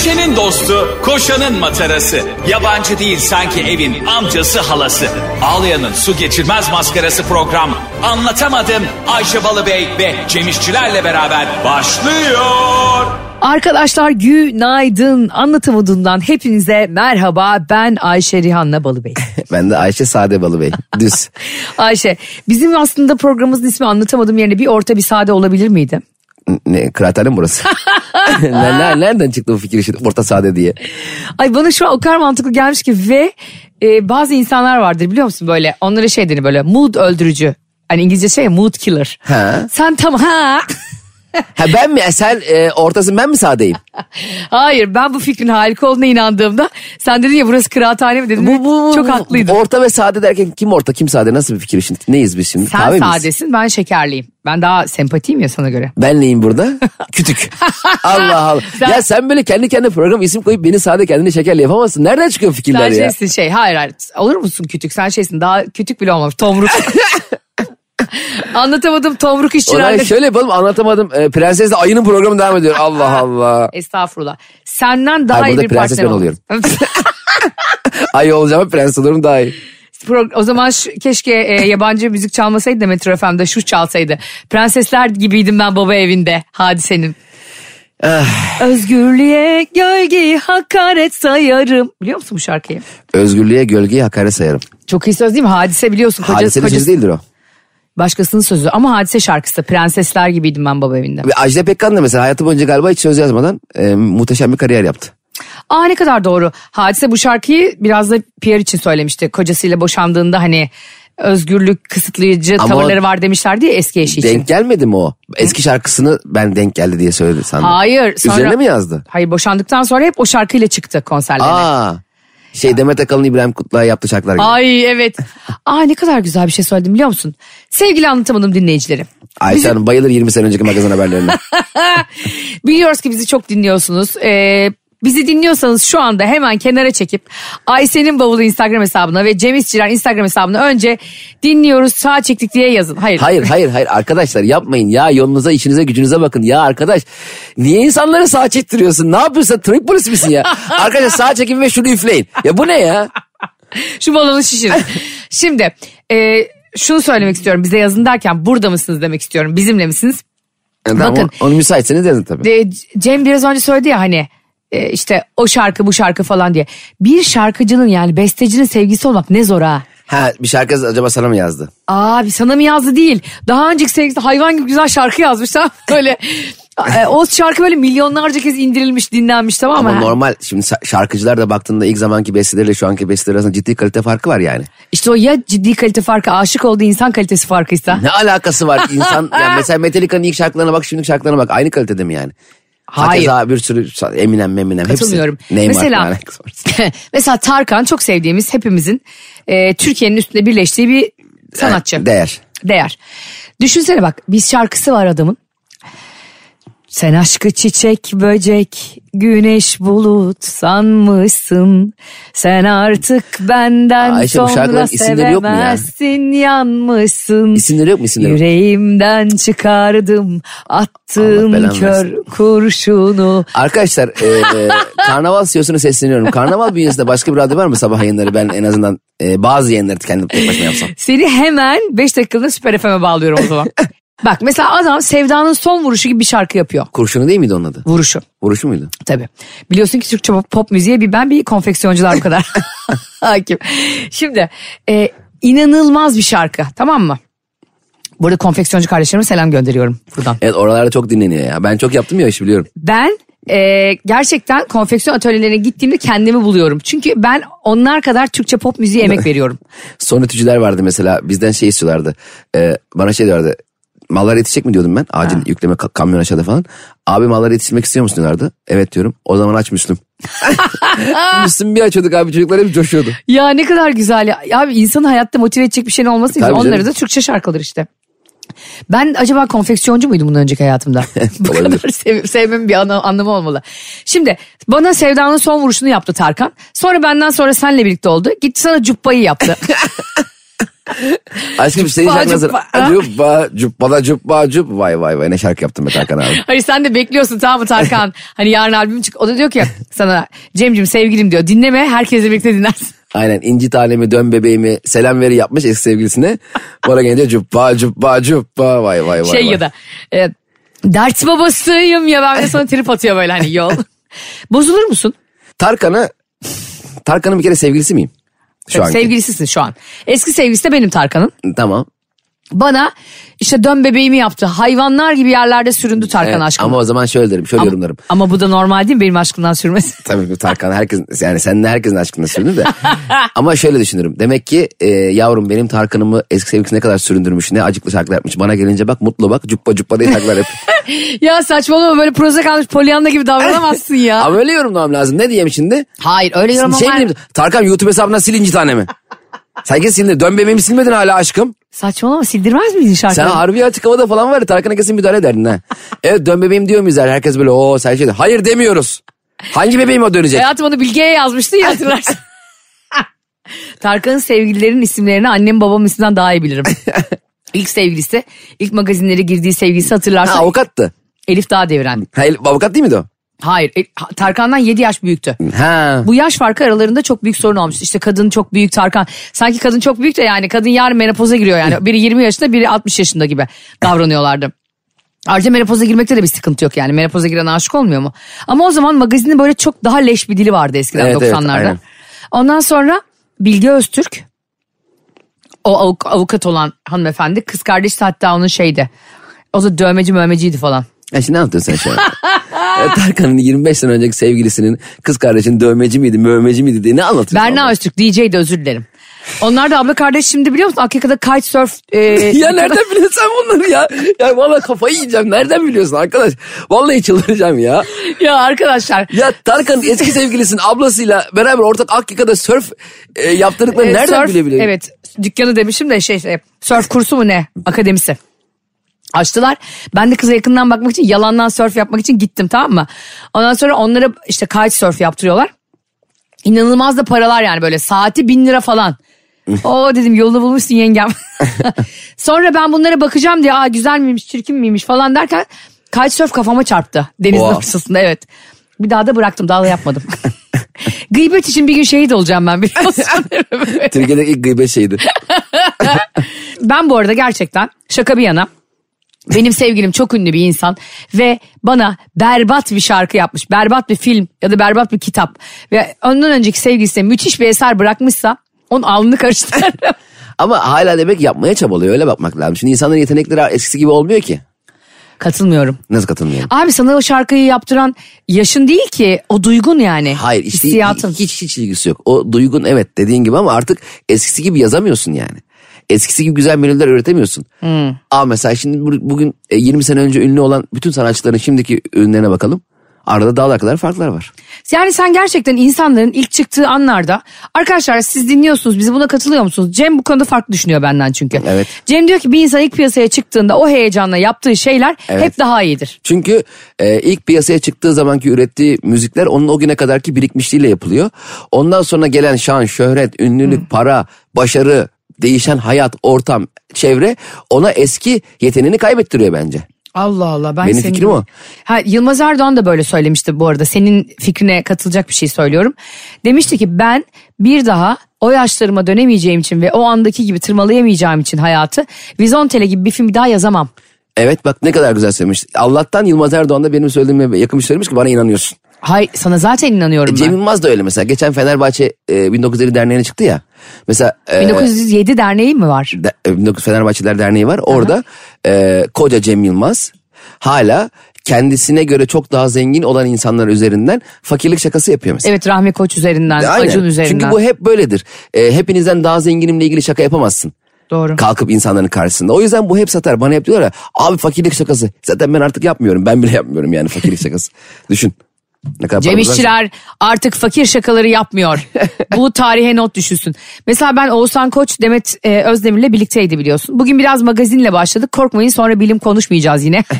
Düşenin dostu, koşanın matarası. Yabancı değil sanki evin amcası halası. Ağlayanın su geçirmez maskarası program. Anlatamadım Ayşe Balıbey ve Cemişçilerle beraber başlıyor. Arkadaşlar günaydın anlatamadığımdan hepinize merhaba ben Ayşe Rihanna Balıbey. Ben de Ayşe Sade Balıbey. Düz. Ayşe bizim aslında programımızın ismi anlatamadığım yerine bir orta bir sade olabilir miydi? Ne, kıraathane mi burası? Nereden, nereden çıktı bu fikir işte orta sade diye? Ay bana şu an o kadar mantıklı gelmiş ki ve e, bazı insanlar vardır biliyor musun böyle onlara şey denir böyle mood öldürücü. Hani İngilizce şey mood killer. Ha. Sen tam ha. Ha ben mi? Sen e, ortasın ben mi sadeyim? Hayır ben bu fikrin harika olduğuna inandığımda sen dedin ya burası kıraathane mi dedin. Bu, bu, Çok haklıydın. Orta ve sade derken kim orta kim sade nasıl bir fikir şimdi? Neyiz biz şimdi? Sen Kahve miyiz? sadesin ben şekerliyim. Ben daha sempatiyim ya sana göre. Ben neyim burada? Kütük. Allah Allah. Sen- Ya sen böyle kendi kendine program isim koyup beni sade kendini şekerle yapamazsın. Nereden çıkıyor fikirler Sen ya? şeysin şey hayır hayır olur musun kütük sen şeysin daha kütük bile olmamış tomruk. Anlatamadım tomruk işçilerle. zaman şöyle yapalım anlatamadım. E, Prensesle ayının programı devam ediyor. Allah Allah. Estağfurullah. Senden daha Ay, iyi bir partner ben olmam. Ay olacağım prens olurum daha iyi. O zaman şu- keşke e, yabancı müzik çalmasaydı da Metro FM'de şu çalsaydı. Prensesler gibiydim ben baba evinde hadisenin. Ah. Özgürlüğe gölgeyi hakaret sayarım. Biliyor musun bu şarkıyı? Özgürlüğe gölgeyi hakaret sayarım. Çok iyi söz değil mi? Hadise biliyorsun. Kocası, Hadisenin kocası- sözü değildir o. Başkasının sözü ama hadise şarkısı. Prensesler gibiydim ben baba evinde. Ve Ajda Pekkan da mesela hayatı boyunca galiba hiç söz yazmadan e, muhteşem bir kariyer yaptı. Aa ne kadar doğru. Hadise bu şarkıyı biraz da PR için söylemişti. Kocasıyla boşandığında hani özgürlük kısıtlayıcı Ama tavırları var demişlerdi ya eski eşi için. Denk gelmedi mi o? Eski şarkısını ben denk geldi diye söyledi sandım. Hayır. Sonra, Üzerine mi yazdı? Hayır boşandıktan sonra hep o şarkıyla çıktı konserlerine. Aa. Şey Demet Akalın İbrahim Kutluay yaptı şarkılar gibi. Ay evet. Aa ne kadar güzel bir şey söyledim biliyor musun? Sevgili anlatamadım dinleyicilerim. Ayşe Hanım bayılır 20 sene önceki magazin haberlerine. Biliyoruz ki bizi çok dinliyorsunuz. Ee, bizi dinliyorsanız şu anda hemen kenara çekip Ayşe'nin bavulu Instagram hesabına ve Cem İşçiler Instagram hesabına önce dinliyoruz sağ çektik diye yazın. Hayır. hayır hayır hayır arkadaşlar yapmayın ya yolunuza işinize gücünüze bakın ya arkadaş. Niye insanları sağ çektiriyorsun ne yapıyorsun trafik polisi misin ya? arkadaşlar sağ çekin ve şunu üfleyin. Ya bu ne ya? Şu balonu şişirin. Şimdi e, şunu söylemek istiyorum bize yazın derken burada mısınız demek istiyorum. Bizimle misiniz? Tamam, Bakın. Onu müsaitseniz yazın tabii. De, Cem biraz önce söyledi ya hani e, işte o şarkı bu şarkı falan diye. Bir şarkıcının yani bestecinin sevgisi olmak ne zor ha. Ha bir şarkı acaba sana mı yazdı? Abi sana mı yazdı değil. Daha önceki sevgilisi hayvan gibi güzel şarkı yazmış tamam? Böyle e, o şarkı böyle milyonlarca kez indirilmiş dinlenmiş tamam mı? Ama normal şimdi şa- şarkıcılar da baktığında ilk zamanki besteleriyle şu anki besteler arasında ciddi kalite farkı var yani. İşte o ya ciddi kalite farkı aşık olduğu insan kalitesi farkıysa. Ne alakası var insan yani mesela Metallica'nın ilk şarkılarına bak şimdiki şarkılarına bak aynı kalitede mi yani? Hayır. Hakeza bir sürü Eminem Eminem hepsi. Katılmıyorum. Neymar Mesela-? Mesela Tarkan çok sevdiğimiz hepimizin e, Türkiye'nin üstünde birleştiği bir sanatçı. Değer. Değer. Düşünsene bak bir şarkısı var adamın. Sen aşkı çiçek böcek güneş bulut sanmışsın. Sen artık benden Ayşe, sonra mu ya? sevemezsin yanmışsın. İsimleri yok mu isimleri? Yüreğimden çıkardım attığım kör kurşunu. Arkadaşlar e, e, karnaval CEO'suna sesleniyorum. Karnaval bünyesinde başka bir radyo var mı sabah yayınları ben en azından e, bazı yayınları kendim tek başıma yapsam. Seni hemen 5 dakikalığına Süper FM'e bağlıyorum o zaman. Bak mesela adam Sevda'nın son vuruşu gibi bir şarkı yapıyor. Kurşunu değil miydi onun adı? Vuruşu. Vuruşu muydu? Tabii. Biliyorsun ki Türkçe pop, pop müziğe bir ben bir konfeksiyoncular bu kadar hakim. Şimdi e, inanılmaz bir şarkı tamam mı? Burada konfeksiyoncu kardeşlerime selam gönderiyorum buradan. Evet oralarda çok dinleniyor ya. Ben çok yaptım ya işi biliyorum. Ben e, gerçekten konfeksiyon atölyelerine gittiğimde kendimi buluyorum. Çünkü ben onlar kadar Türkçe pop müziğe emek veriyorum. Son ütücüler vardı mesela bizden şey istiyorlardı. Ee, bana şey diyorlardı. Mallar yetişecek mi diyordum ben. Acil yükleme ka- kamyon aşağıda falan. Abi mallar yetiştirmek istiyor musun diyorlardı. Evet diyorum. O zaman aç Müslüm. Müslüm bir açıyorduk abi çocuklar hep coşuyordu. Ya ne kadar güzel ya. abi insanı hayatta motive edecek bir şeyin olması için onları da Türkçe şarkılar işte. Ben acaba konfeksiyoncu muydum bundan önceki hayatımda? Bu kadar sev, sevmemin bir ana- anlamı olmalı. Şimdi bana Sevda'nın son vuruşunu yaptı Tarkan. Sonra benden sonra senle birlikte oldu. Gitti sana cupbayı yaptı. Aşkım senin Cuppa, şarkın hazır. cuppa. Cuppa, cuppa cup. Vay vay vay ne şarkı yaptım be Tarkan abi. Hayır sen de bekliyorsun tamam mı Tarkan? hani yarın albüm çık. O da diyor ki sana Cemcim sevgilim diyor. Dinleme herkesle birlikte dinlersin. Aynen inci tanemi dön bebeğimi selam veri yapmış eski sevgilisine. Bana gelince cuppa cuppa cuppa vay vay vay. şey vay. ya da e, dert babasıyım ya ben de sana trip atıyor böyle hani yol. Bozulur musun? Tarkan'ı Tarkan'ın bir kere sevgilisi miyim? Şu. Sevgilisisin şu an. Eski sevgilisi de benim Tarkan'ın. Tamam. Bana işte dön bebeğimi yaptı. Hayvanlar gibi yerlerde süründü Tarkan Evet, aşkım. ama o zaman şöyle derim şöyle yorumlarım. Ama bu da normal değil mi benim aşkımdan sürmesi? Tabii bu Tarkan herkes yani sen de herkesin aşkına süründü de. Ama şöyle düşünürüm. Demek ki e, yavrum benim Tarkan'ımı eski sevgilisi ne kadar süründürmüş ne acıklı şarkılar yapmış. Bana gelince bak mutlu bak cuppa cuppa diye şarkılar yap. ya saçmalama böyle proze kalmış Pollyanna gibi davranamazsın ya. Ama öyle yorumlamam lazım. Ne diyeyim şimdi? Hayır öyle Şey yorumlamam. mi diyeyim? Tarkan YouTube hesabına silinci tane mi? Sanki sildi. Dön bebeğimi silmedin hala aşkım. Saçmalama sildirmez miydin şarkıyı? Sen harbi açık havada falan var ya Tarkan'a kesin müdahale ederdin ha. Evet dön bebeğim diyor muyuz? Herkes böyle o sen şey de. Hayır demiyoruz. Hangi bebeğim o dönecek? Hayatım onu Bilge'ye yazmıştı ya hatırlarsın. Tarkan'ın sevgililerinin isimlerini annem babamın isminden daha iyi bilirim. ilk sevgilisi, ilk magazinlere girdiği sevgilisi hatırlarsan Ha avukattı. Elif Dağdeviren. Ha, el- avukat değil miydi o? Hayır, e, Tarkan'dan 7 yaş büyüktü. Ha. Bu yaş farkı aralarında çok büyük sorun olmuş. İşte kadın çok büyük Tarkan. Sanki kadın çok büyük de yani kadın yarın menopoza giriyor yani. Biri 20 yaşında biri 60 yaşında gibi davranıyorlardı. Ayrıca menopoza girmekte de bir sıkıntı yok yani. Menopoza giren aşık olmuyor mu? Ama o zaman magazinin böyle çok daha leş bir dili vardı eskiden Evet, evet, 90'larda. aynen. Ondan sonra Bilge Öztürk o avuk- avukat olan hanımefendi kız kardeşi hatta onun şeydi. O da dövmeci mövmeciydi falan. Ya şimdi ne anlatıyorsun sen şu an? Tarkan'ın 25 sene önceki sevgilisinin kız kardeşinin dövmeci miydi, mövmeci miydi diye ne anlatıyorsun? Berna? Öztürk DJ'di özür dilerim. Onlar da abla kardeş şimdi biliyor musun? Akika'da kitesurf. E, ya nereden biliyorsun sen bunları ya? Ya vallahi kafayı yiyeceğim. Nereden biliyorsun arkadaş? Vallahi çıldıracağım ya. ya arkadaşlar. Ya Tarkan'ın eski sevgilisinin ablasıyla beraber ortak Akkika'da surf e, yaptırdıkları e, nereden surf- bilebiliyor? Evet dükkanı demişim de şey e, surf kursu mu ne? Akademisi. Açtılar. Ben de kıza yakından bakmak için yalandan surf yapmak için gittim tamam mı? Ondan sonra onlara işte kitesurf yaptırıyorlar. İnanılmaz da paralar yani böyle saati bin lira falan. O dedim yolunu bulmuşsun yengem. Sonra ben bunlara bakacağım diye aa güzel miymiş çirkin miymiş falan derken kitesurf kafama çarptı denizin ortasında evet. Bir daha da bıraktım daha da yapmadım. Gıybet için bir gün şehit olacağım ben biliyorsun. Türkiye'deki ilk gıybet şeydi. ben bu arada gerçekten şaka bir yana benim sevgilim çok ünlü bir insan ve bana berbat bir şarkı yapmış, berbat bir film ya da berbat bir kitap ve ondan önceki sevgilisine müthiş bir eser bırakmışsa onun alnını karıştırırım. Ama hala demek yapmaya çabalıyor öyle bakmak lazım. Şimdi insanların yetenekleri eskisi gibi olmuyor ki. Katılmıyorum. Nasıl katılmıyorum? Abi sana o şarkıyı yaptıran yaşın değil ki o duygun yani. Hayır işte Hissiyatın. hiç hiç ilgisi yok. O duygun evet dediğin gibi ama artık eskisi gibi yazamıyorsun yani. Eskisi gibi güzel melodiler üretemiyorsun. Hmm. Ama mesela şimdi bu- bugün e, 20 sene önce ünlü olan bütün sanatçıların şimdiki ürünlerine bakalım. Arada dağlar kadar farklar var. Yani sen gerçekten insanların ilk çıktığı anlarda arkadaşlar siz dinliyorsunuz bizi buna katılıyor musunuz? Cem bu konuda farklı düşünüyor benden çünkü. Evet. Cem diyor ki bir insan ilk piyasaya çıktığında o heyecanla yaptığı şeyler Evet. hep daha iyidir. Çünkü e, ilk piyasaya çıktığı zamanki ürettiği müzikler onun o güne kadarki birikmişliğiyle yapılıyor. Ondan sonra gelen şan, şöhret, ünlülük, para, başarı, değişen hayat, ortam, çevre ona eski yeteneğini kaybettiriyor bence. Allah Allah ben Benim senin- fikrim o. Ha, Yılmaz Erdoğan da böyle söylemişti bu arada. Senin fikrine katılacak bir şey söylüyorum. Demişti ki ben bir daha o yaşlarıma dönemeyeceğim için ve o andaki gibi tırmalayamayacağım için hayatı Vizontele gibi bir film bir daha yazamam. Evet bak ne kadar güzel söylemiş. Allah'tan Yılmaz Erdoğan da benim söylediğime yakın söylemiş ki bana inanıyorsun. Hay sana zaten inanıyorum Cem ben. Yılmaz da öyle mesela. Geçen Fenerbahçe e, 1950 Derneği'ne çıktı ya. Mesela e, 1907 derneği mi var? de, e, 19 Fenerbahçeliler Derneği var. Orada e, koca Cem Yılmaz hala kendisine göre çok daha zengin olan insanlar üzerinden fakirlik şakası yapıyor mesela. Evet Rahmi Koç üzerinden, Aynen. Acun üzerinden. Çünkü bu hep böyledir. E, hepinizden daha zenginimle ilgili şaka yapamazsın. Doğru. Kalkıp insanların karşısında. O yüzden bu hep satar. Bana hep diyorlar ya abi fakirlik şakası. Zaten ben artık yapmıyorum. Ben bile yapmıyorum yani fakirlik şakası. Düşün. Ne kadar Cem. İşçiler artık fakir şakaları yapmıyor. Bu tarihe not düşülsün. Mesela ben Oğuzhan Koç Demet e, Özdemir'le birlikteydi biliyorsun. Bugün biraz magazinle başladık. Korkmayın sonra bilim konuşmayacağız yine.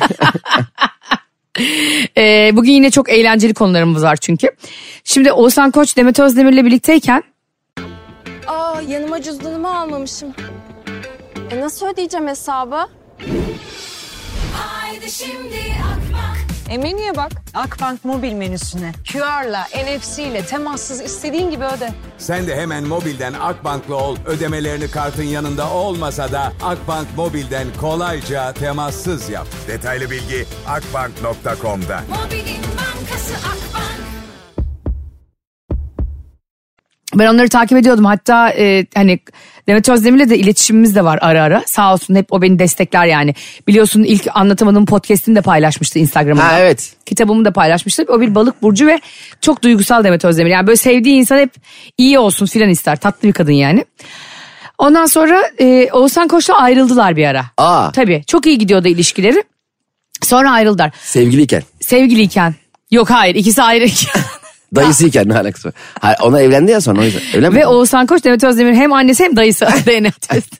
E, bugün yine çok eğlenceli konularımız var çünkü. Şimdi Oğuzhan Koç Demet Özdemir'le birlikteyken Aa yanıma cüzdanımı almamışım. E nasıl ödeyeceğim hesabı? E menüye bak. Akbank mobil menüsüne. QR'la, NFC ile temassız istediğin gibi öde. Sen de hemen mobilden Akbank'la ol. Ödemelerini kartın yanında olmasa da Akbank mobilden kolayca temassız yap. Detaylı bilgi akbank.com'da. ben onları takip ediyordum. Hatta e, hani Demet Özdemir'le de iletişimimiz de var ara ara. Sağ olsun hep o beni destekler yani. Biliyorsun ilk anlatamadığım podcast'ini de paylaşmıştı Instagram'da. Ha evet. kitabımı da paylaşmıştım. O bir balık burcu ve çok duygusal Demet Özdemir. Yani böyle sevdiği insan hep iyi olsun filan ister. Tatlı bir kadın yani. Ondan sonra e, Oğuzhan Koç'la ayrıldılar bir ara. Aa. Tabii çok iyi gidiyordu ilişkileri. Sonra ayrıldılar. Sevgiliyken. Sevgiliyken. Yok hayır ikisi ayrı. Dayısıyken ne alakası var? Hayır, ona evlendi ya sonra o yüzden. Mi? ve Oğuzhan Koç Demet Özdemir hem annesi hem dayısı. DNA testi.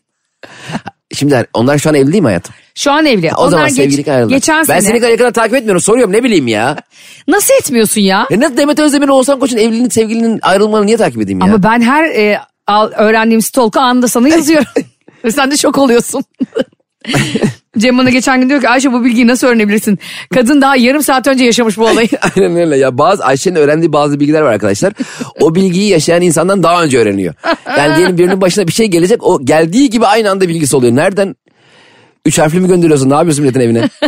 Şimdi onlar şu an evli değil mi hayatım? Şu an evli. O zaman geç- sevgiliyken ayrıldılar. Geçen ben sene. seni kadar yakından takip etmiyorum soruyorum ne bileyim ya. Nasıl etmiyorsun ya? E nasıl Demet Özdemir Oğuzhan Koç'un evliliğinin sevgilinin ayrılmalarını niye takip edeyim ya? Ama ben her e, al, öğrendiğim stalk'u anında sana yazıyorum. Ve sen de şok oluyorsun. Cem bana geçen gün diyor ki Ayşe bu bilgiyi nasıl öğrenebilirsin? Kadın daha yarım saat önce yaşamış bu olayı. Aynen öyle ya bazı Ayşe'nin öğrendiği bazı bilgiler var arkadaşlar. O bilgiyi yaşayan insandan daha önce öğreniyor. Yani diyelim birinin başına bir şey gelecek o geldiği gibi aynı anda bilgisi oluyor. Nereden? Üç harfli mi gönderiyorsun? Ne yapıyorsun milletin evine?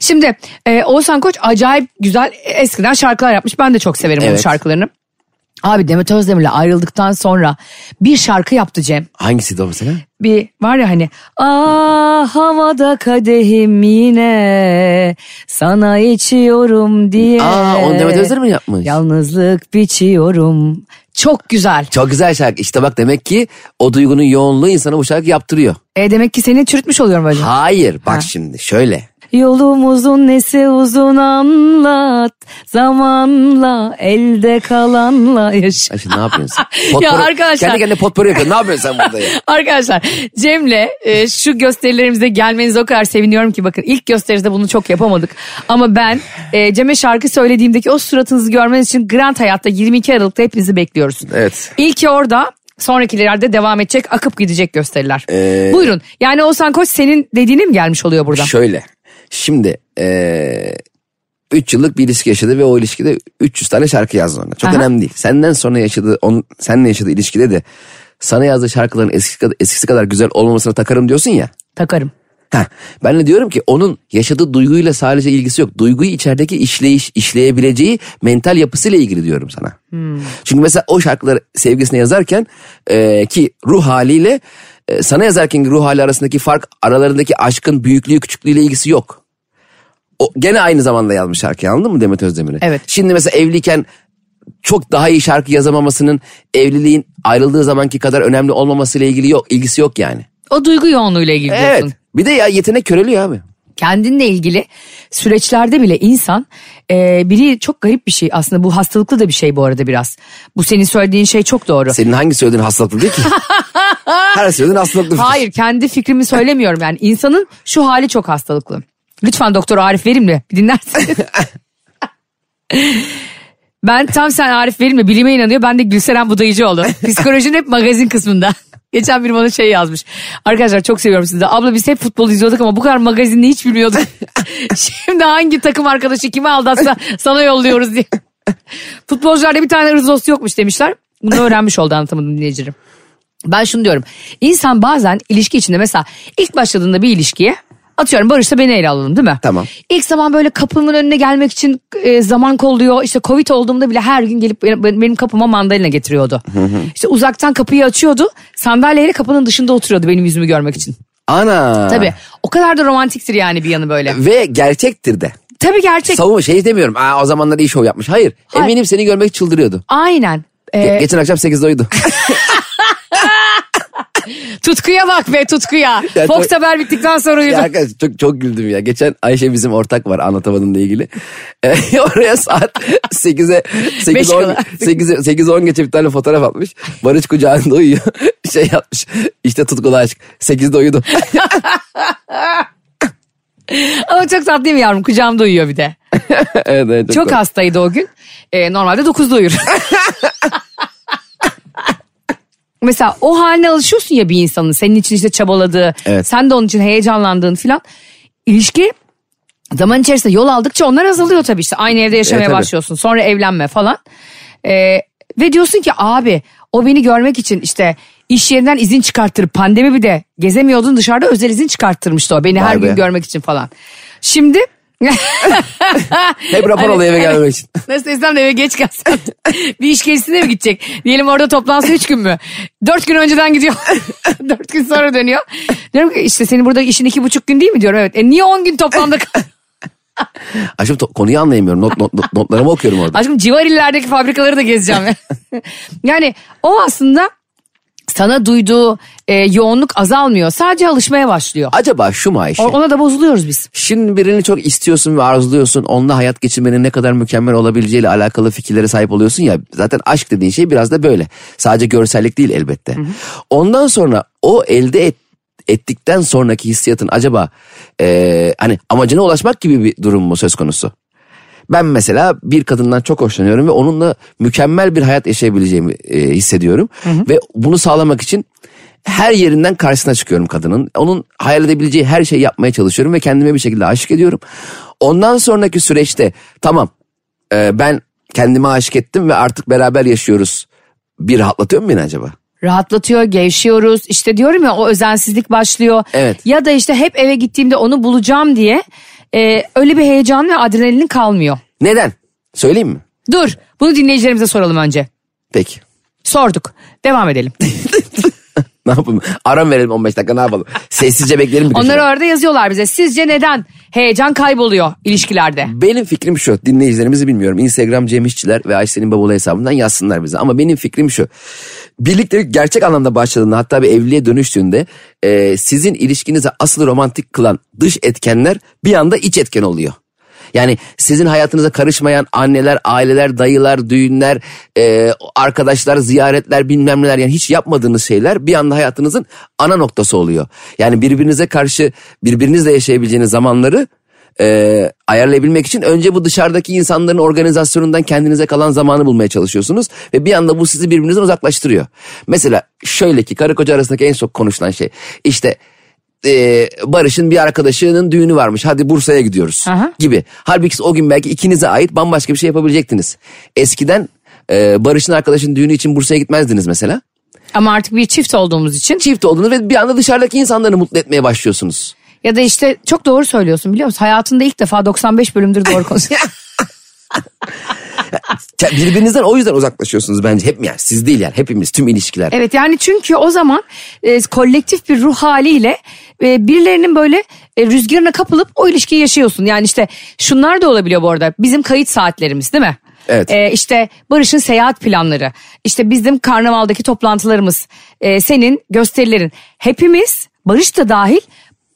Şimdi e, Oğuzhan Koç acayip güzel e, eskiden şarkılar yapmış. Ben de çok severim onun Evet. şarkılarını. Abi Demet Özdemir'le ayrıldıktan sonra bir şarkı yaptı Cem. Hangisiydi o mesela? Bir var ya hani ah havada kadehim yine sana içiyorum diye. Aa onu Demet Özdemir mi yapmış? Yalnızlık biçiyorum. Çok güzel. Çok güzel şarkı. İşte bak demek ki o duygunun yoğunluğu insana bu şarkı yaptırıyor. E demek ki seni çürütmüş oluyorum böyle. Hayır bak şimdi şöyle. Yolumuzun nesi uzun anlat. Zamanla elde kalanla yaşa. Ayşe ne yapıyorsun? Ya Potpourri- arkadaşlar- Kendi kendine potpourri yapıyorsun. Ne yapıyorsun sen burada ya? Arkadaşlar Cem'le e, şu gösterilerimize gelmenize o kadar seviniyorum ki bakın ilk gösteride bunu çok yapamadık. Ama ben e, Cem'e şarkı söylediğimdeki o suratınızı görmeniz için Grand Hayat'ta 22 Aralık'ta hepinizi bekliyoruz. Evet. İlki orada sonrakilerde devam edecek akıp gidecek gösteriler. Ee, Buyurun yani Oğuzhan Koç senin dediğine mi gelmiş oluyor burada? Şöyle. Şimdi eee 3 yıllık bir ilişki yaşadı ve o ilişkide 300 tane şarkı yazdı ona. Çok Aha. önemli değil. Senden sonra yaşadığı, on, seninle yaşadığı ilişkide de sana yazdığı şarkıların eskisi kadar, eskisi kadar güzel olmamasına takarım diyorsun ya. Takarım. Heh, ben de diyorum ki onun yaşadığı duyguyla sadece ilgisi yok. Duyguyu içerideki işleyiş, işleyebileceği mental yapısıyla ilgili diyorum sana. Çünkü mesela o şarkıları sevgisine yazarken e, ki ruh haliyle e, sana yazarken ruh hali arasındaki fark aralarındaki aşkın büyüklüğü küçüklüğüyle ilgisi yok. O gene aynı zamanda yazmış şarkıyı anladın mı Demet Özdemir'i? Evet. Şimdi mesela evliyken çok daha iyi şarkı yazamamasının evliliğin ayrıldığı zamanki kadar önemli olmamasıyla ilgili yok, ilgisi yok yani. O duygu yoğunluğuyla ilgili diyorsun. Bir de ya yetenek köreliyor abi. kendinle ilgili süreçlerde bile insan e, biri çok garip bir şey aslında bu hastalıklı da bir şey bu arada biraz. Bu senin söylediğin şey çok doğru. Senin hangi söylediğin hastalıklı değil ki? Her söylediğin hastalıklı. Hayır kendi fikrimi söylemiyorum yani insanın şu hali çok hastalıklı. Lütfen doktor Arif Verimli bir dinlersin. ben tam sen Arif Verimli bilime inanıyor ben de Gülseren Budayıcıoğlu. Psikolojinin hep magazin kısmında. Geçen biri bana şey yazmış. Arkadaşlar çok seviyorum sizi. Abla biz hep futbol izliyorduk ama bu kadar magazinini hiç bilmiyorduk. Şimdi hangi takım arkadaşı kimi aldatsa sana yolluyoruz diye. Futbolcularda bir tane ırzos yokmuş demişler. Bunu öğrenmiş oldu anlatamadım dinleyicilerim. Ben şunu diyorum. İnsan bazen ilişki içinde mesela ilk başladığında bir ilişkiye atıyorum Barış'ta beni ele alalım değil mi? Tamam. İlk zaman böyle kapımın önüne gelmek için e, zaman kolluyor. İşte Covid olduğumda bile her gün gelip benim, kapıma mandalina getiriyordu. İşte uzaktan kapıyı açıyordu. Sandalyeyle kapının dışında oturuyordu benim yüzümü görmek için. Ana. Tabii. O kadar da romantiktir yani bir yanı böyle. Ve gerçektir de. Tabii gerçek. Savunma şey demiyorum. Aa, o zamanlar iyi şov yapmış. Hayır. Hayır. Eminim seni görmek çıldırıyordu. Aynen. Ee, Ge- geçen akşam 8'de uyudu. tutkuya bak be tutkuya. Ya Fox çok- Haber bittikten sonra uyudu. ya arkadaş çok çok güldüm ya. Geçen Ayşe bizim ortak var anlatamadığımla ilgili. Ee, oraya saat 8'e 8 Beş 10 kala. 8 8 10 geçe bir tane fotoğraf atmış. Barış kucağında uyuyor. şey yapmış. İşte tutkulu aşk. 8'de uyudu. Ama çok tatlı değil mi yavrum? Kucağımda uyuyor bir de. evet, evet, Çok tatlı. hastaydı o gün. Ee, normalde 9'da uyur. Mesela o haline alışıyorsun ya bir insanın. Senin için işte çabaladığı. Evet. Sen de onun için heyecanlandığın filan. İlişki zaman içerisinde yol aldıkça onlar azalıyor tabii işte. Aynı evde yaşamaya tabii. başlıyorsun. Sonra evlenme falan. Ee, ve diyorsun ki abi o beni görmek için işte iş yerinden izin çıkarttırıp pandemi bir de gezemiyordun dışarıda özel izin çıkarttırmıştı o. Beni Vay her be. gün görmek için falan. Şimdi Hep rapor Hani- alıyor eve Evet. gelmemek için. Nasıl desem de eve geç gelsen. bir iş gezisine mi gidecek? Diyelim orada toplansa üç gün mü? Dört gün önceden gidiyor. Dört gün sonra dönüyor. Diyorum ki işte senin burada işin iki buçuk gün değil mi diyorum. Evet. E niye on gün toplandık? Aşkım konuyu anlayamıyorum. Not, not, not- notlarımı okuyorum orada. Aşkım civar illerdeki fabrikaları da gezeceğim. ya. yani o aslında sana duyduğu e, yoğunluk azalmıyor. Sadece alışmaya başlıyor. Acaba şu mu Ayşe? O- Ona da bozuluyoruz biz. Şimdi birini çok istiyorsun ve arzuluyorsun. Onunla hayat geçirmenin ne kadar mükemmel olabileceğiyle alakalı fikirlere sahip oluyorsun ya. Zaten aşk dediğin şey biraz da böyle. Sadece görsellik değil elbette. Ondan sonra o elde et, ettikten sonraki hissiyatın acaba eee, hani amacına ulaşmak gibi bir durum mu söz konusu? Ben mesela bir kadından çok hoşlanıyorum ve onunla mükemmel bir hayat yaşayabileceğimi e, hissediyorum. Ve bunu sağlamak için her yerinden karşısına çıkıyorum kadının. Onun hayal edebileceği her şeyi yapmaya çalışıyorum ve kendime bir şekilde aşık ediyorum. Ondan sonraki süreçte tamam e, ben kendime aşık ettim ve artık beraber yaşıyoruz. Bir rahatlatıyor mu beni acaba? rahatlatıyor, gevşiyoruz. İşte diyorum ya o özensizlik başlıyor. Evet. Ya da işte hep eve gittiğimde onu bulacağım diye e, öyle bir heyecan ve adrenalin kalmıyor. Neden? Söyleyeyim mi? Dur bunu dinleyicilerimize soralım önce. Peki. Sorduk. Devam edelim. Ne yapalım? Aram verelim 15 dakika ne yapalım? Sessizce bekleyelim bir Onlar orada yazıyorlar bize. Sizce neden heyecan kayboluyor ilişkilerde? Benim fikrim şu dinleyicilerimizi bilmiyorum. Instagram Cem İşçiler ve Ayşe'nin Bavulu hesabından yazsınlar bize. Ama benim fikrim şu. Birliktelik gerçek anlamda başladığında hatta bir evliliğe dönüştüğünde e, sizin ilişkinizi asıl romantik kılan dış etkenler bir anda iç etken oluyor. Yani sizin hayatınıza karışmayan anneler, aileler, dayılar, düğünler, e, arkadaşlar, ziyaretler bilmem neler yani hiç yapmadığınız şeyler bir anda hayatınızın ana noktası oluyor. Yani birbirinize karşı birbirinizle yaşayabileceğiniz zamanları e, ayarlayabilmek için önce bu dışarıdaki insanların organizasyonundan kendinize kalan zamanı bulmaya çalışıyorsunuz. Ve bir anda bu sizi birbirinizden uzaklaştırıyor. Mesela şöyle ki karı koca arasındaki en çok konuşulan şey işte e, Barış'ın bir arkadaşının düğünü varmış hadi Bursa'ya gidiyoruz Aha. gibi. Halbuki o gün belki ikinize ait bambaşka bir şey yapabilecektiniz. Eskiden e, Barış'ın arkadaşının düğünü için Bursa'ya gitmezdiniz mesela. Ama artık bir çift olduğumuz için Çift oldunuz ve bir anda dışarıdaki insanları mutlu etmeye başlıyorsunuz. ya da işte çok doğru söylüyorsun biliyor musun? Hayatında ilk defa 95 bölümdür doğru konuşuyor. Birbirinizden o yüzden uzaklaşıyorsunuz bence. Hep yani siz değil yani hepimiz tüm ilişkiler. Evet yani çünkü o zaman e, kolektif bir ruh haliyle e, birilerinin böyle e, rüzgarına kapılıp o ilişkiyi yaşıyorsun. Yani işte şunlar da olabiliyor bu arada. Bizim kayıt saatlerimiz değil mi? Evet. E, işte Barış'ın seyahat planları, işte bizim karnavaldaki toplantılarımız, e, senin gösterilerin. Hepimiz Barış da dahil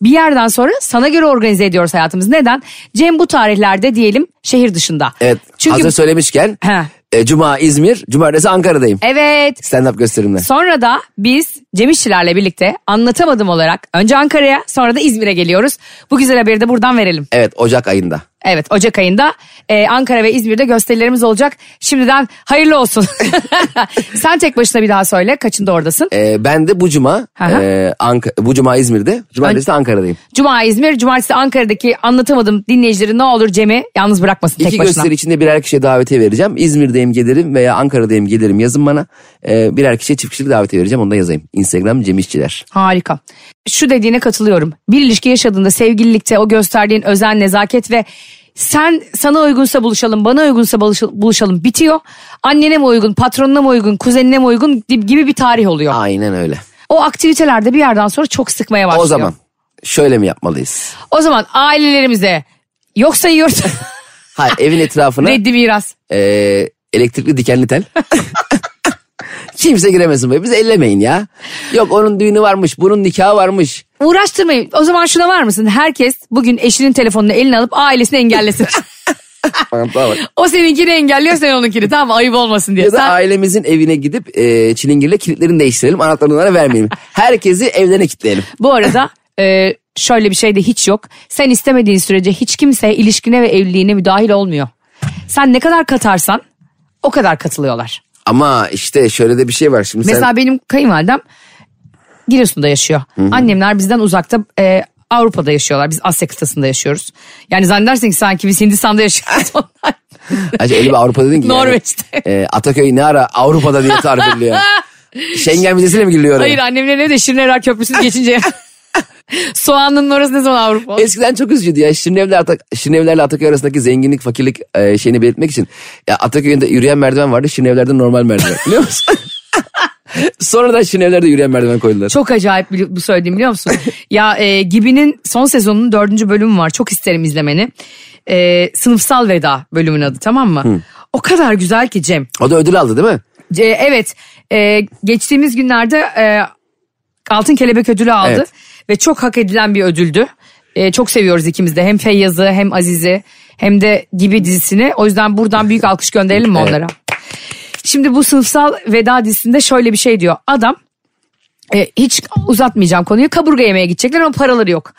bir yerden sonra sana göre organize ediyoruz hayatımızı. Neden? Cem bu tarihlerde diyelim şehir dışında. Evet Çünkü hazır söylemişken He. e, Cuma İzmir, Cumartesi Ankara'dayım. Evet. Stand-up gösterimle. Sonra da biz Cem İşçilerle birlikte anlatamadım olarak önce Ankara'ya sonra da İzmir'e geliyoruz. Bu güzel haberi de buradan verelim. Evet Ocak ayında. Evet Ocak ayında e, Ankara ve İzmir'de gösterilerimiz olacak. Şimdiden hayırlı olsun. Sen tek başına bir daha söyle kaçında oradasın? Ee, ben de bu cuma, hı. e, Anka- bu cuma İzmir'de, cumartesi de Ankara'dayım. Cuma İzmir, cumartesi Ankara'daki anlatamadım dinleyicileri ne olur Cem'i yalnız bırakmasın tek İki başına. gösteri içinde birer kişiye davetiye vereceğim. İzmir'deyim gelirim veya Ankara'dayım gelirim yazın bana. Ee, birer kişiye çift kişilik davetiye vereceğim onu da yazayım. Instagram Cem İşçiler. Harika. Şu dediğine katılıyorum. Bir ilişki yaşadığında sevgililikte o gösterdiğin özen, nezaket ve sen sana uygunsa buluşalım, bana uygunsa buluşa- buluşalım bitiyor. Annene mi uygun, patronuna mı uygun, kuzenine mi uygun gibi bir tarih oluyor. Aynen öyle. O aktivitelerde bir yerden sonra çok sıkmaya başlıyor. O zaman şöyle mi yapmalıyız? O zaman ailelerimize yok sayıyoruz. Hayır evin etrafına Reddi miras. e, elektrikli dikenli tel. Kimse giremesin buraya. Bizi ellemeyin ya. Yok onun düğünü varmış, bunun nikahı varmış. Uğraştırmayın. O zaman şuna var mısın? Herkes bugün eşinin telefonunu eline alıp ailesini engellesin. Tamam, tamam. o seninkini engelliyor sen onunkini tamam mı? Ayıp olmasın diye. Ya da Sen- ailemizin evine gidip e, çilingirle kilitlerini değiştirelim. Anahtarını onlara vermeyelim. Herkesi evlerine kilitleyelim. Bu arada e, şöyle bir şey de hiç yok. Sen istemediğin sürece hiç kimse ilişkine ve evliliğine müdahil olmuyor. Sen ne kadar katarsan o kadar katılıyorlar. Ama işte şöyle de bir şey var. Şimdi Mesela sen benim kayınvalidem Giresun'da yaşıyor. Annemler bizden uzakta e, Avrupa'da yaşıyorlar. Biz Asya kıtasında yaşıyoruz. Yani zannedersin ki sanki biz Hindistan'da yaşıyoruz. Onlar Acaba öyle bir Avrupa dedin ki. yani, Norveç'te. e, Ataköy ne ara Avrupa'da diye tarif ediliyor. Schengen vizesiyle mi giriliyor oraya? Hayır annemlerin evi de Şirinevler Köprüsü'nü geçince. Soğan'ın orası ne zaman Avrupa? Eskiden çok üzücüydü ya. Şirinevler Atak Şirinevlerle Ataköy arasındaki zenginlik, fakirlik e, şeyini belirtmek için. Ya Ataköy'ünde yürüyen merdiven vardı. Şirinevler'de normal merdiven. Biliyor musun? Sonradan Şirinevler'de yürüyen merdiven koydular. Çok acayip bu söylediğim biliyor musun? ya e, Gibi'nin son sezonunun dördüncü bölümü var. Çok isterim izlemeni. E, sınıfsal veda bölümün adı tamam mı? O kadar güzel ki Cem. O da ödül aldı değil mi? E, evet e, geçtiğimiz günlerde e, Altın Kelebek ödülü aldı. Evet. Ve çok hak edilen bir ödüldü. E, çok seviyoruz ikimiz de hem Feyyaz'ı hem Aziz'i hem de Gibi dizisini. O yüzden buradan büyük alkış gönderelim mi onlara? Şimdi bu sınıfsal veda dizisinde şöyle bir şey diyor. Adam e, hiç uzatmayacağım konuyu kaburga yemeye gidecekler ama paraları yok.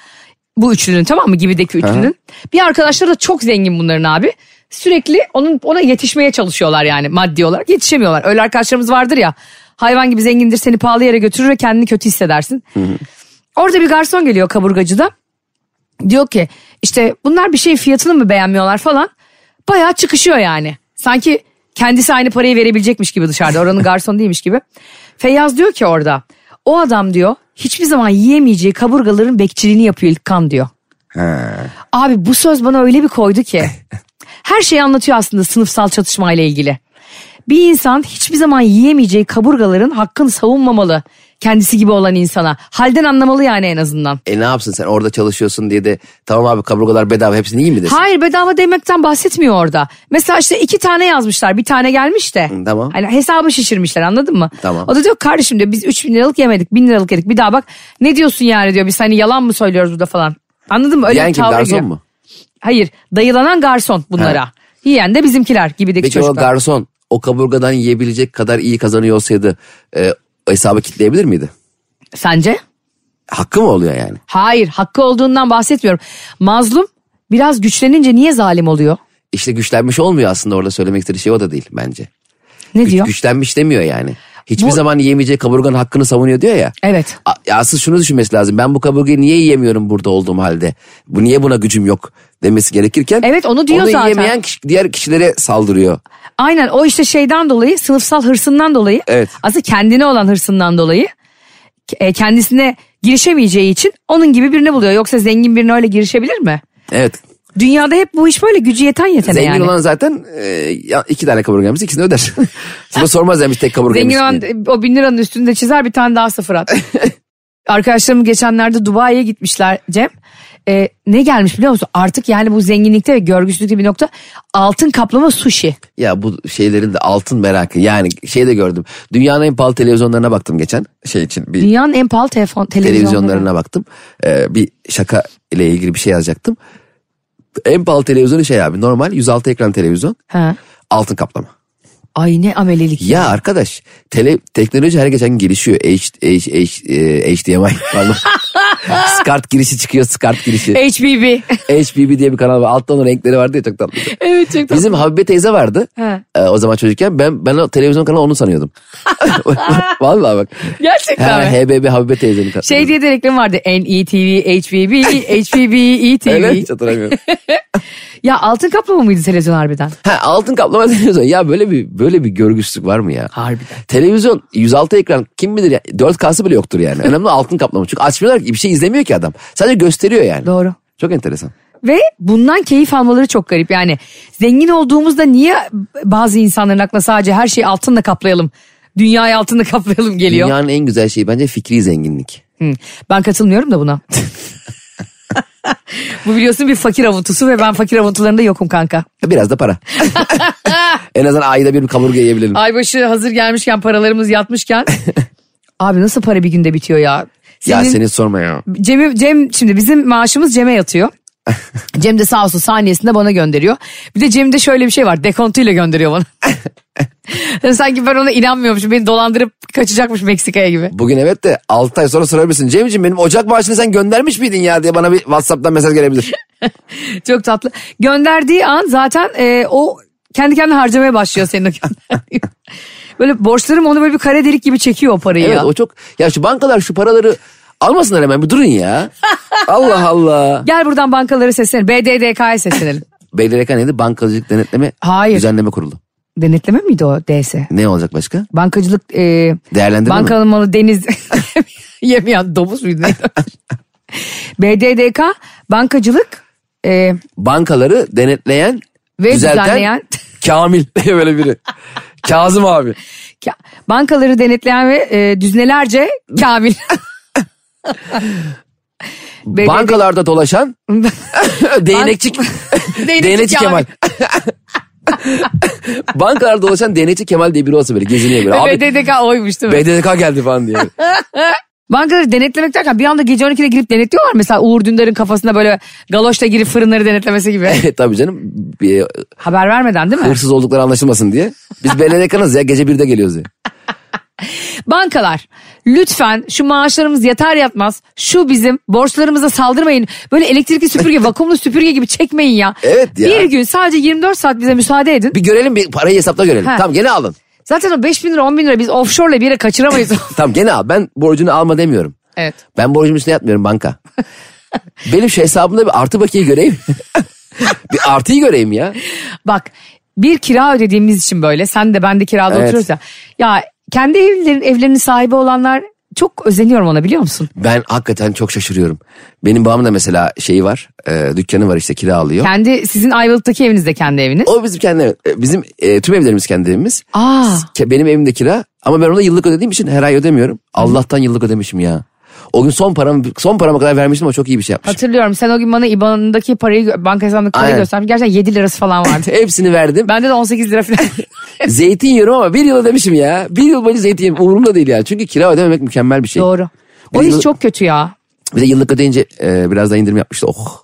Bu üçlünün tamam mı gibideki üçlünün. Bir arkadaşları da çok zengin bunların abi. Sürekli onun ona yetişmeye çalışıyorlar yani maddi olarak yetişemiyorlar. Öyle arkadaşlarımız vardır ya hayvan gibi zengindir seni pahalı yere götürür ve kendini kötü hissedersin. Orada bir garson geliyor kaburgacıda. Diyor ki işte bunlar bir şeyin fiyatını mı beğenmiyorlar falan. Bayağı çıkışıyor yani. Sanki kendisi aynı parayı verebilecekmiş gibi dışarıda. Oranın garson değilmiş gibi. Feyyaz diyor ki orada o adam diyor hiçbir zaman yiyemeyeceği kaburgaların bekçiliğini yapıyor İlkan diyor. Abi bu söz bana öyle bir koydu ki. Her şeyi anlatıyor aslında sınıfsal çatışmayla ilgili. Bir insan hiçbir zaman yiyemeyeceği kaburgaların hakkını savunmamalı. Kendisi gibi olan insana. Halden anlamalı yani en azından. E ne yapsın sen orada çalışıyorsun diye de tamam abi kaburgalar bedava hepsini iyi mi desin? Hayır bedava demekten bahsetmiyor orada. Mesela işte iki tane yazmışlar bir tane gelmiş de. Hı, tamam. Hani hesabı şişirmişler anladın mı? Tamam. O da diyor kardeşim diyor biz 3 bin liralık yemedik 1000 liralık yedik bir daha bak. Ne diyorsun yani diyor biz hani yalan mı söylüyoruz burada falan. Anladın mı? Öyle Yiyen bir garson giriyor. mu? Hayır dayılanan garson bunlara. Yiyen de bizimkiler gibideki Peki o çocuklar. garson o kaburgadan yiyebilecek kadar iyi kazanıyor olsaydı e, o hesabı kitleyebilir miydi? Sence? Hakkı mı oluyor yani? Hayır hakkı olduğundan bahsetmiyorum. Mazlum biraz güçlenince niye zalim oluyor? İşte güçlenmiş olmuyor aslında orada söylemek istediği şey o da değil bence. Ne Güç- diyor? güçlenmiş demiyor yani. Hiçbir Bu- zaman yiyemeyeceği kaburganın hakkını savunuyor diyor ya. Evet. A- asıl şunu düşünmesi lazım. Ben bu kaburgayı niye yiyemiyorum burada olduğum halde? Bu niye buna gücüm yok demesi gerekirken. Evet, onu diyor onu zaten. yiyemeyen kişi- diğer kişilere saldırıyor. Aynen o işte şeyden dolayı sınıfsal hırsından dolayı Evet. aslında kendine olan hırsından dolayı e, kendisine girişemeyeceği için onun gibi birini buluyor. Yoksa zengin birine öyle girişebilir mi? Evet. Dünyada hep bu iş böyle gücü yeten yetene Zengin yani. olan zaten e, iki tane kaburga yemiş ikisini öder. Sana sormaz demiş tek kaburga Zengin olan o bin liranın üstünde çizer bir tane daha sıfır at. Arkadaşlarım geçenlerde Dubai'ye gitmişler Cem. E, ne gelmiş biliyor musun? Artık yani bu zenginlikte ve görgüsüzlükte bir nokta altın kaplama sushi. Ya bu şeylerin de altın merakı. Yani şey de gördüm. Dünyanın en pahalı televizyonlarına baktım geçen. Şey için bir Dünyanın en pahalı telefon, televizyonları. televizyonlarına baktım. Ee, bir şaka ile ilgili bir şey yazacaktım. En pahalı televizyonu şey abi normal 106 ekran televizyon. Ha. Altın kaplama. Ay ne amelelik. Ya arkadaş tele, teknoloji her geçen gelişiyor. H, H, H, e, HDMI pardon. SCART girişi çıkıyor SCART girişi. HBB. HBB diye bir kanal var. Altta onun renkleri vardı ya çok tatlı. evet çok tatlı. Bizim Habibe teyze vardı. He. Ee, o zaman çocukken ben ben o televizyon kanalı onu sanıyordum. Vallahi bak. Gerçekten Ha, mi? HBB Habibe teyzenin kanalı. Şey diye de reklam vardı. NETV, HBB, HBB, ETV. hiç hatırlamıyorum. Ya altın kaplama mıydı televizyon harbiden? ha, altın kaplama televizyon. Ya böyle bir böyle bir görgüsüzlük var mı ya? Harbiden. Televizyon 106 ekran kim bilir ya 4K'sı bile yoktur yani. Önemli altın kaplama. Çünkü açmıyorlar ki bir şey izlemiyor ki adam. Sadece gösteriyor yani. Doğru. Çok enteresan. Ve bundan keyif almaları çok garip. Yani zengin olduğumuzda niye bazı insanların aklına sadece her şeyi altınla kaplayalım, dünyayı altınla kaplayalım geliyor? Dünyanın en güzel şeyi bence fikri zenginlik. Hı. Ben katılmıyorum da buna. Bu biliyorsun bir fakir avuntusu ve ben fakir avuntularında yokum kanka. Biraz da para. en azından ayda bir kaburga yiyebilelim. Aybaşı hazır gelmişken paralarımız yatmışken. Abi nasıl para bir günde bitiyor ya? Ya Senin- seni sorma ya. Cem, Cem şimdi bizim maaşımız Cem'e yatıyor. Cem de sağ olsun saniyesinde bana gönderiyor. Bir de Cem'de şöyle bir şey var. Dekontuyla gönderiyor bana. Sanki ben ona inanmıyormuşum. Beni dolandırıp kaçacakmış Meksika'ya gibi. Bugün evet de 6 ay sonra sorabilirsin. Cemciğim benim Ocak maaşını sen göndermiş miydin ya diye bana bir Whatsapp'tan mesaj gelebilir. Çok tatlı. Gönderdiği an zaten e, o kendi kendine harcamaya başlıyor senin o. Böyle borçlarım onu böyle bir kare delik gibi çekiyor o parayı evet ya. o çok ya şu bankalar şu paraları almasınlar hemen bir durun ya. Allah Allah. Gel buradan bankalara seslenelim. BDDK'ya seslenelim. BDDK neydi? Bankacılık Denetleme Hayır. Düzenleme Kurulu. Denetleme miydi o DS? Ne olacak başka? Bankacılık e, Değerlendirme mi? bankanın malı deniz yemeyen domuz muydu? BDDK bankacılık e, Bankaları denetleyen ve düzelten düzenleyen Kamil böyle biri. Kazım abi. Ka- bankaları denetleyen ve e, düzinelerce kamil. BDD Bankalarda dolaşan değnekçi değnekçi Kemal. Bankalarda dolaşan değnekçi Kemal diye biri olsa böyle geziniyor böyle. Abi BDDK oymuş değil mi? BDDK geldi falan diye. Bankaları denetlemek derken bir anda gece 12'de girip denetliyorlar. Mesela Uğur Dündar'ın kafasında böyle galoşla girip fırınları denetlemesi gibi. Evet tabii canım. Bir, Haber vermeden değil mi? hırsız oldukları anlaşılmasın diye. Biz BDDK'nız ya gece birde geliyoruz ya. Bankalar lütfen şu maaşlarımız yatar yatmaz şu bizim borçlarımıza saldırmayın. Böyle elektrikli süpürge vakumlu süpürge gibi çekmeyin ya. Evet ya. Bir gün sadece 24 saat bize müsaade edin. Bir görelim bir parayı hesapta görelim. Ha. Tamam gene alın. Zaten o 5 bin lira 10 bin lira biz offshore'la bir yere kaçıramayız. Tamam gene al. Ben borcunu alma demiyorum. evet. Ben borcumun üstüne yatmıyorum banka. Benim şu hesabımda bir artı bakiye göreyim. bir artıyı göreyim ya. Bak bir kira ödediğimiz için böyle sen de ben de kirada Evet. oturuyoruz ya. Ya kendi evlerin, evlerinin sahibi olanlar çok özeniyorum ona biliyor musun? Ben hakikaten çok şaşırıyorum. Benim babamın da mesela şeyi var. E, dükkanı var işte kira alıyor. Kendi sizin Ayvalık'taki eviniz de kendi eviniz. O bizim kendi e, bizim e, tüm evlerimiz kendi evimiz. Aa. Benim evimde kira ama ben ona yıllık ödediğim için her ay ödemiyorum. Allah'tan yıllık ödemişim ya. O gün son param son parama kadar vermiştim ama çok iyi bir şey yapmışım. Hatırlıyorum sen o gün bana IBAN'daki parayı banka hesabındaki parayı Aynen. göstermiştin. Gerçekten 7 lirası falan vardı. Hepsini verdim. Bende de 18 lira falan. zeytin yiyorum ama bir yıl ödemişim ya. Bir yıl boyunca zeytin yiyorum. Umurumda değil yani. Çünkü kira ödememek mükemmel bir şey. Doğru. O Bir de iş yıl- çok kötü ya. Bir de yıllık ödeyince e, biraz daha indirim yapmıştı. Oh.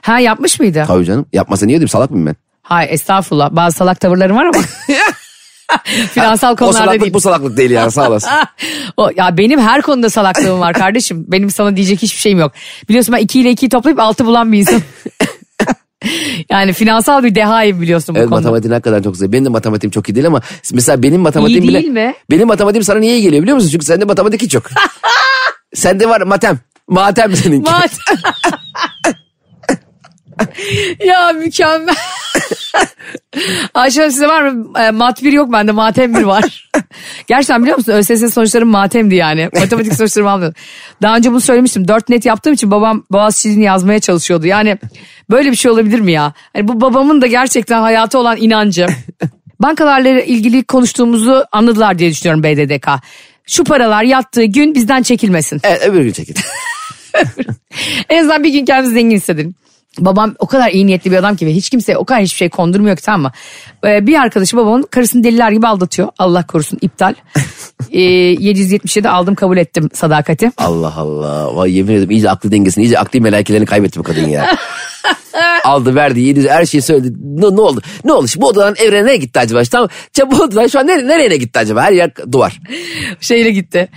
Ha yapmış mıydı? Tabii canım. Yapmasa niye ödeyeyim salak mıyım ben? Hayır estağfurullah. Bazı salak tavırlarım var ama. Finansal o konularda salaklık değil. bu salaklık değil yani sağ olasın. O, ya benim her konuda salaklığım var kardeşim. Benim sana diyecek hiçbir şeyim yok. Biliyorsun ben 2 ile 2'yi toplayıp 6 bulan bir insanım. yani finansal bir dehayım biliyorsun bu Evet konuda. matematiğin hakikaten çok güzel. Benim de matematiğim çok iyi değil ama mesela benim matematiğim İyi bile... değil mi? Benim matematiğim sana niye iyi geliyor biliyor musun? Çünkü sende matematik hiç yok. sende var matem. Matem seninki. Mat. Ya mükemmel. Ayşe size var mı? E, mat 1 yok bende matem 1 var. Gerçekten biliyor musun? ÖSS sonuçlarım matemdi yani. Matematik sonuçlarımı almıyordum. Daha önce bunu söylemiştim. 4 net yaptığım için babam Boğaziçi'ni yazmaya çalışıyordu. Yani böyle bir şey olabilir mi ya? Hani bu babamın da gerçekten hayatı olan inancı. Bankalarla ilgili konuştuğumuzu anladılar diye düşünüyorum BDDK. Şu paralar yattığı gün bizden çekilmesin. Evet öbür gün çekil. En azından bir gün kendimizi zengin hissedelim. Babam o kadar iyi niyetli bir adam ki ve hiç kimseye o kadar hiçbir şey kondurmuyor ki tamam mı? Ee, bir arkadaşı babamın karısını deliler gibi aldatıyor. Allah korusun iptal. Ee, 777 aldım kabul ettim sadakati. Allah Allah. Vay yemin ederim iyice aklı dengesini, iyice akli melekelerini kaybetti bu kadın ya. Aldı verdi yedi her şeyi söyledi. Ne, ne oldu? Ne oldu? Bu odadan evrene nereye gitti acaba? İşte Tamam. Bu odadan şu an nereye, nereye gitti acaba? Her yer duvar. Şeyle gitti.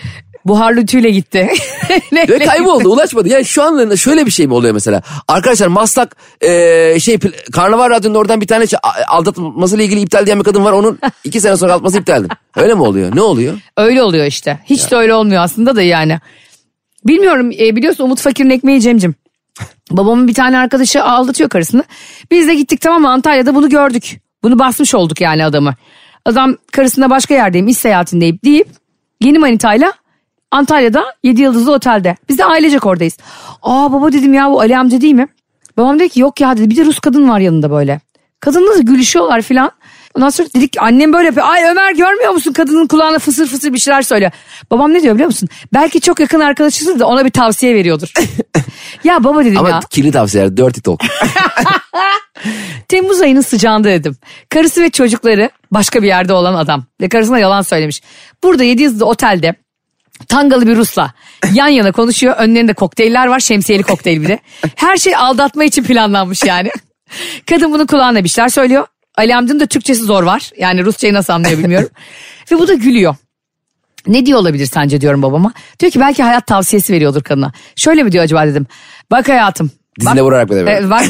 Buharlı ütüyle gitti. Ve kayboldu ulaşmadı. Yani şu an şöyle bir şey mi oluyor mesela? Arkadaşlar Maslak e, şey Karnaval Radyo'nun oradan bir tane şey, aldatmasıyla ilgili iptal diyen bir kadın var. Onun iki sene sonra aldatması iptaldi. Öyle mi oluyor? Ne oluyor? Öyle oluyor işte. Hiç de öyle olmuyor aslında da yani. Bilmiyorum e, biliyorsun Umut Fakir'in ekmeği Cemcim. Babamın bir tane arkadaşı aldatıyor karısını. Biz de gittik tamam mı Antalya'da bunu gördük. Bunu basmış olduk yani adamı. Adam karısına başka yerdeyim iş seyahatindeyim deyip yeni manitayla Antalya'da 7 yıldızlı otelde. Biz de ailecek oradayız. Aa baba dedim ya bu Ali amca değil mi? Babam dedi ki yok ya dedi bir de Rus kadın var yanında böyle. Kadınla gülüşüyorlar filan. Ondan sonra dedik annem böyle yapıyor. Ay Ömer görmüyor musun kadının kulağına fısır fısır bir şeyler söylüyor. Babam ne diyor biliyor musun? Belki çok yakın arkadaşısın da ona bir tavsiye veriyordur. ya baba dedim Ama ya. kirli tavsiyeler, dirty talk. Temmuz ayının sıcağında dedim. Karısı ve çocukları başka bir yerde olan adam. Ve karısına yalan söylemiş. Burada 7 yıldızlı otelde Tangalı bir Rus'la yan yana konuşuyor. Önlerinde kokteyller var. Şemsiyeli kokteyl bir de. Her şey aldatma için planlanmış yani. Kadın bunun kulağına bir şeyler söylüyor. Ali amcanın da Türkçesi zor var. Yani Rusçayı nasıl anlıyor bilmiyorum. Ve bu da gülüyor. Ne diyor olabilir sence diyorum babama. Diyor ki belki hayat tavsiyesi veriyordur kadına. Şöyle mi diyor acaba dedim. Bak hayatım. Dizine vurarak mı demek? Evet, bak,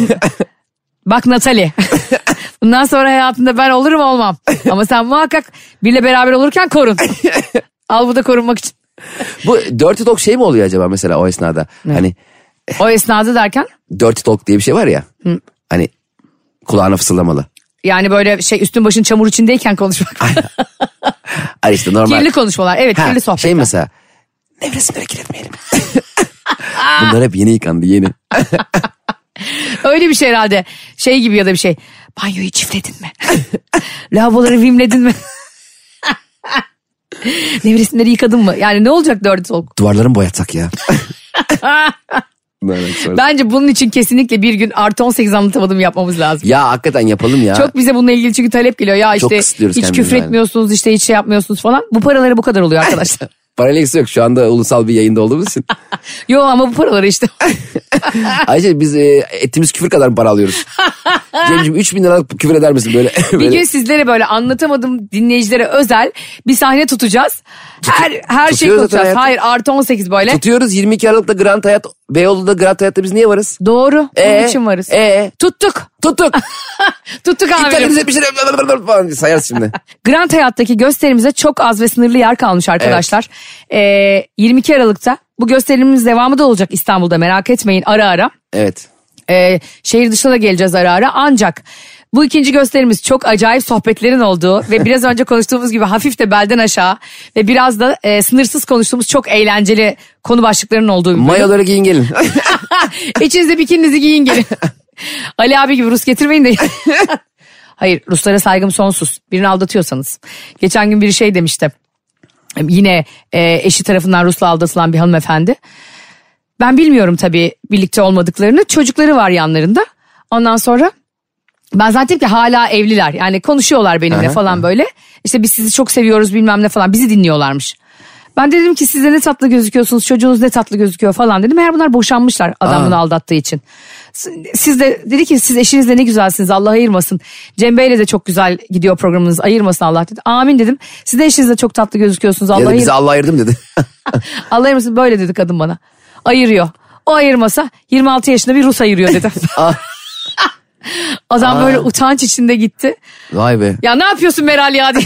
bak Natali. Bundan sonra hayatında ben olurum olmam. Ama sen muhakkak biriyle beraber olurken korun. Al bu da korunmak için. Bu dirty talk şey mi oluyor acaba mesela o esnada? Hani O esnada derken dirty talk diye bir şey var ya. Hani kulağına fısıldamalı. yani böyle şey üstün başın çamur içindeyken konuşmak. Ay işte normal. kirli konuşmalar. Evet Ha, kirli sohbetler. Şey mesela nevresimleri kirletmeyelim. Bunlar hep yeni yıkandı yeni. Öyle bir şey herhalde. Şey gibi ya da bir şey. Banyoyu çiftledin mi? Lavaboları vimledin mi? Nevresimleri yıkadın mı? Yani ne olacak dört soğuk? Duvarları mı boyatsak ya? Bence bunun için kesinlikle bir gün artı 18 anlatamadım yapmamız lazım. ya hakikaten yapalım ya. Çok bize bununla ilgili çünkü talep geliyor. Ya Çok işte hiç küfür yani. etmiyorsunuz işte hiç şey yapmıyorsunuz falan. Bu paraları bu kadar oluyor arkadaşlar. Paraleks yok şu anda ulusal bir yayında olduğumuz için. Yo ama bu paraları işte. Ayşe biz e, ettiğimiz küfür kadar para alıyoruz? Cemciğim 3 bin lira küfür eder misin böyle? bir böyle gün sizlere böyle anlatamadım dinleyicilere özel bir sahne tutacağız. Her her şeyi tutuyoruz zaten konuşacağız. Hayır artı 18 böyle. Tutuyoruz 22 Aralık'ta Grand Hayat, Beyoğlu'da Grand Hayat'ta biz niye varız? Doğru. Ee, için varız. ee? Tuttuk. Tuttuk. Tuttuk amirim. İptalimiz etmişler falan sayarız şimdi. Grand Hayat'taki gösterimize çok az ve sınırlı yer kalmış arkadaşlar. Ee, 22 Aralık'ta bu gösterimimiz devamı da olacak İstanbul'da merak etmeyin ara ara. Evet. Ee, şehir dışına da geleceğiz ara ara ancak bu ikinci gösterimiz çok acayip sohbetlerin olduğu ve biraz önce konuştuğumuz gibi hafif de belden aşağı ve biraz da e, sınırsız konuştuğumuz çok eğlenceli konu başlıklarının olduğu bir bölüm. Mayoları giyin gelin. İçinizde bikininizi giyin gelin. Ali abi gibi Rus getirmeyin de. Hayır Ruslara saygım sonsuz. Birini aldatıyorsanız. Geçen gün biri şey demişti. Yine e, eşi tarafından Rus'la aldatılan bir hanımefendi. Ben bilmiyorum tabii birlikte olmadıklarını. Çocukları var yanlarında. Ondan sonra ben zaten ki hala evliler. Yani konuşuyorlar benimle falan böyle. İşte biz sizi çok seviyoruz bilmem ne falan. Bizi dinliyorlarmış. Ben de dedim ki siz de ne tatlı gözüküyorsunuz çocuğunuz ne tatlı gözüküyor falan dedim. Eğer bunlar boşanmışlar adam Aa. bunu aldattığı için. Siz de dedi ki siz eşinizle ne güzelsiniz Allah ayırmasın. Cem Bey'le de çok güzel gidiyor programınız ayırmasın Allah dedi. Amin dedim. Siz de eşinizle çok tatlı gözüküyorsunuz Allah ya da ayır. bizi Allah ayırdım dedi. Allah ayırmasın böyle dedi kadın bana. Ayırıyor. O ayırmasa 26 yaşında bir Rus ayırıyor dedi. Adam böyle utanç içinde gitti. Vay be. Ya ne yapıyorsun Meral ya diye.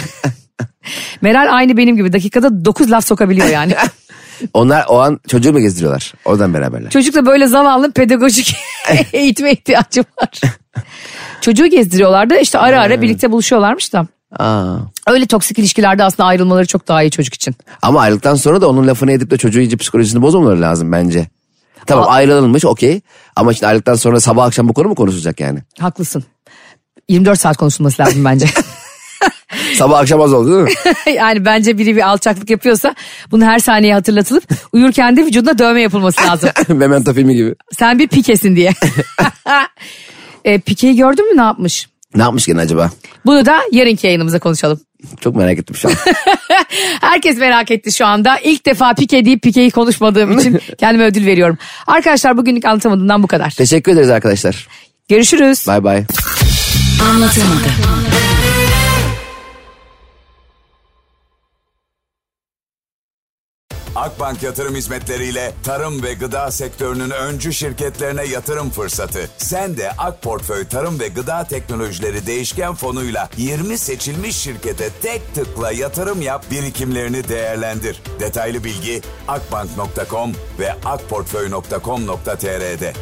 Meral aynı benim gibi dakikada 9 laf sokabiliyor yani. Onlar o an çocuğu mu gezdiriyorlar? Oradan beraberler. Çocuk da böyle zavallı pedagojik eğitime ihtiyacı var. Çocuğu gezdiriyorlardı işte ara ara birlikte buluşuyorlarmış da. Aa. Öyle toksik ilişkilerde aslında ayrılmaları çok daha iyi çocuk için. Ama ayrıldıktan sonra da onun lafını edip de çocuğu iyice psikolojisini bozmamaları lazım bence. Tamam ayrılmış okey. Ama şimdi ayrıldıktan sonra sabah akşam bu konu mu konuşulacak yani? Haklısın. 24 saat konuşulması lazım bence. Sabah akşam az oldu değil mi? yani bence biri bir alçaklık yapıyorsa bunu her saniye hatırlatılıp uyurken de vücuduna dövme yapılması lazım. Memento filmi gibi. Sen bir pikesin diye. e, Pike'yi gördün mü ne yapmış? Ne yapmış gene acaba? Bunu da yarınki yayınımıza konuşalım. Çok merak ettim şu an. Herkes merak etti şu anda. İlk defa Pike deyip Pike'yi konuşmadığım için kendime ödül veriyorum. Arkadaşlar bugünlük anlatamadığımdan bu kadar. Teşekkür ederiz arkadaşlar. Görüşürüz. Bay bay. Anlatamadım. Akbank Yatırım Hizmetleriyle tarım ve gıda sektörünün öncü şirketlerine yatırım fırsatı. Sen de Ak Portföy Tarım ve Gıda Teknolojileri Değişken Fonu'yla 20 seçilmiş şirkete tek tıkla yatırım yap, birikimlerini değerlendir. Detaylı bilgi akbank.com ve akportföy.com.tr'de.